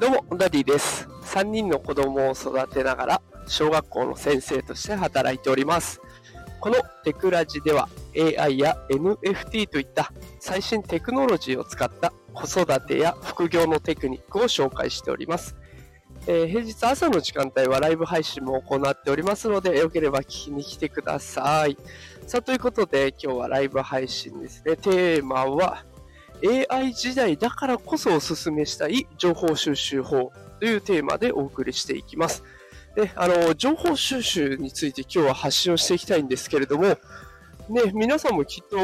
どうも、ダディです。3人の子供を育てながら、小学校の先生として働いております。このテクラジでは、AI や NFT といった最新テクノロジーを使った子育てや副業のテクニックを紹介しております。えー、平日朝の時間帯はライブ配信も行っておりますので、よければ聞きに来てください。さあ、ということで、今日はライブ配信ですね。テーマは、AI 時代だからこそお勧めしたい情報収集法というテーマでお送りしていきます。で、あの、情報収集について今日は発信をしていきたいんですけれども、ね、皆さんもきっと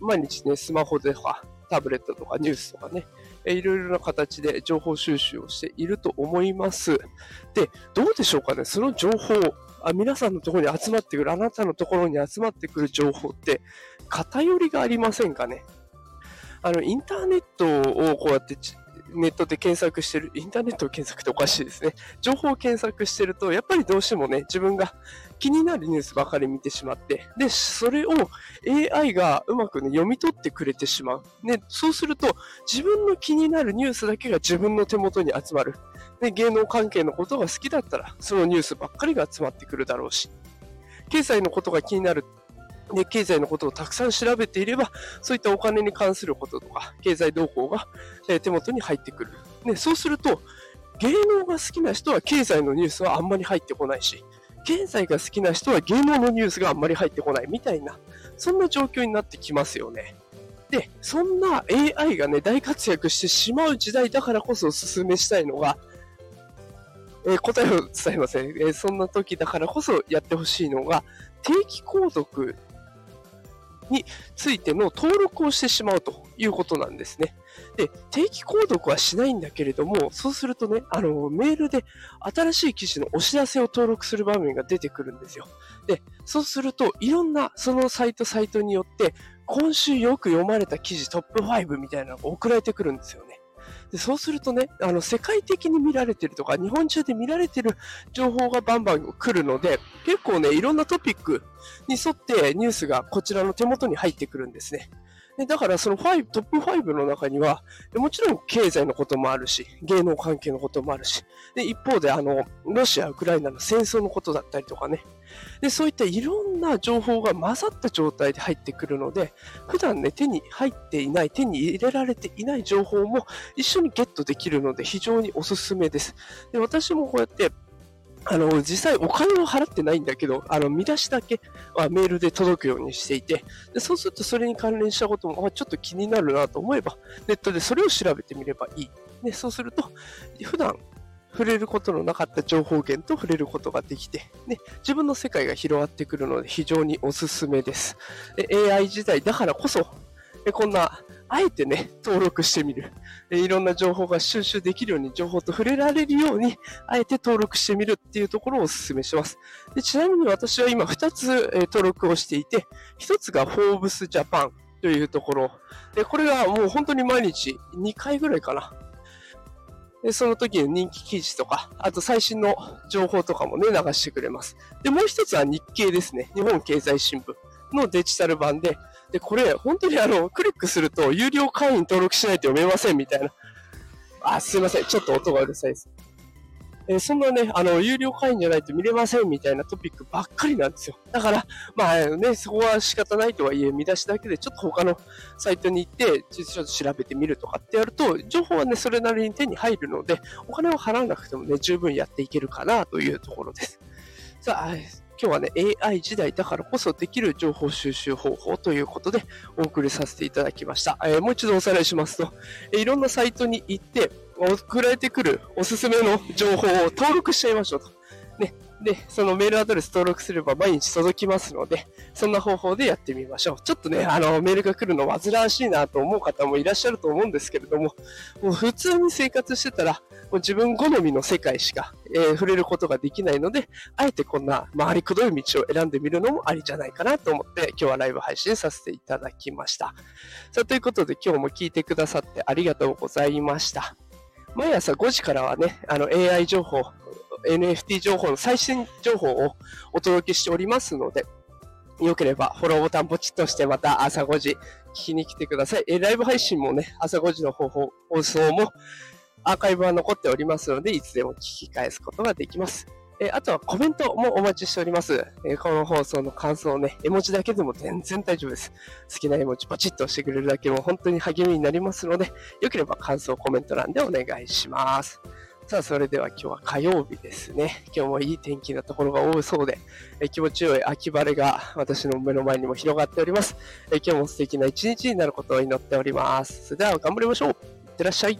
毎日ね、スマホでとか、タブレットとかニュースとかね、いろいろな形で情報収集をしていると思います。で、どうでしょうかね、その情報、あ皆さんのところに集まってくる、あなたのところに集まってくる情報って、偏りがありませんかね？あの、インターネットをこうやってネットで検索してる、インターネットを検索っておかしいですね。情報を検索してると、やっぱりどうしてもね、自分が気になるニュースばかり見てしまって、で、それを AI がうまくね、読み取ってくれてしまう。ね、そうすると、自分の気になるニュースだけが自分の手元に集まる。で、芸能関係のことが好きだったら、そのニュースばっかりが集まってくるだろうし、経済のことが気になるで、経済のことをたくさん調べていれば、そういったお金に関することとか、経済動向が、え手元に入ってくる。ね、そうすると、芸能が好きな人は経済のニュースはあんまり入ってこないし、経済が好きな人は芸能のニュースがあんまり入ってこないみたいな、そんな状況になってきますよね。で、そんな AI がね、大活躍してしまう時代だからこそお勧めしたいのが、えー、答えを伝えません、えー、そんな時だからこそやってほしいのが、定期購読についての登録をしてしまうということなんですね。で、定期購読はしないんだけれども、そうするとね、あの、メールで新しい記事のお知らせを登録する場面が出てくるんですよ。で、そうすると、いろんなそのサイトサイトによって、今週よく読まれた記事トップ5みたいなのが送られてくるんですよね。でそうするとね、あの、世界的に見られてるとか、日本中で見られてる情報がバンバン来るので、結構ね、いろんなトピックに沿ってニュースがこちらの手元に入ってくるんですね。でだからその5、トップ5の中には、もちろん経済のこともあるし、芸能関係のこともあるし、で一方であの、ロシア、ウクライナの戦争のことだったりとかね、でそういったいろんな情報が混ざった状態で入ってくるので、普段ね、手に入っていない、手に入れられていない情報も一緒にゲットできるので非常におすすめです。で私もこうやってあの、実際お金を払ってないんだけど、あの、見出しだけはメールで届くようにしていて、でそうするとそれに関連したことも、あちょっと気になるなと思えば、ネットでそれを調べてみればいい。で、そうすると、普段触れることのなかった情報源と触れることができて、ね、自分の世界が広がってくるので非常におすすめです。AI 時代だからこそ、こんなあえてね、登録してみる。いろんな情報が収集できるように、情報と触れられるように、あえて登録してみるっていうところをお勧めします。でちなみに私は今2つ、え登録をしていて、1つが Forbes Japan というところ。で、これがもう本当に毎日2回ぐらいかな。で、その時の人気記事とか、あと最新の情報とかもね、流してくれます。で、もう一つは日経ですね。日本経済新聞のデジタル版で、で、これ、本当にあの、クリックすると、有料会員登録しないと読めませんみたいな。あ、すいません。ちょっと音がうるさいです。えー、そんなね、あの、有料会員じゃないと見れませんみたいなトピックばっかりなんですよ。だから、まあね、そこは仕方ないとはいえ、見出しだけでちょっと他のサイトに行って、ちょっと調べてみるとかってやると、情報はね、それなりに手に入るので、お金を払わなくてもね、十分やっていけるかなというところです。さあ、今日はね、AI 時代だからこそできる情報収集方法ということでお送りさせていただきました。えー、もう一度おさらいしますと、えー、いろんなサイトに行って、送られてくるおすすめの情報を登録しちゃいましょうと。ね、で、そのメールアドレス登録すれば毎日届きますので、そんな方法でやってみましょう。ちょっとね、あの、メールが来るの煩わしいなと思う方もいらっしゃると思うんですけれども、もう普通に生活してたら、もう自分好みの世界しか、えー、触れることができないので、あえてこんな回りくどい道を選んでみるのもありじゃないかなと思って、今日はライブ配信させていただきました。さあ、ということで今日も聞いてくださってありがとうございました。毎朝5時からはね、あの AI 情報、NFT 情報の最新情報をお届けしておりますので、よければフォローボタンポチッとしてまた朝5時聞きに来てください。えライブ配信もね、朝5時の方法、放送もアーカイブは残っておりますので、いつでも聞き返すことができます。えあとはコメントもお待ちしております。えこの放送の感想をね、絵文字だけでも全然大丈夫です。好きな絵文字パチッと押してくれるだけも本当に励みになりますので、よければ感想コメント欄でお願いします。さあ、それでは今日は火曜日ですね。今日もいい天気なところが多そうで、え気持ちよい秋晴れが私の目の前にも広がっております。え今日も素敵な一日になることを祈っております。それでは頑張りましょう。いってらっしゃい。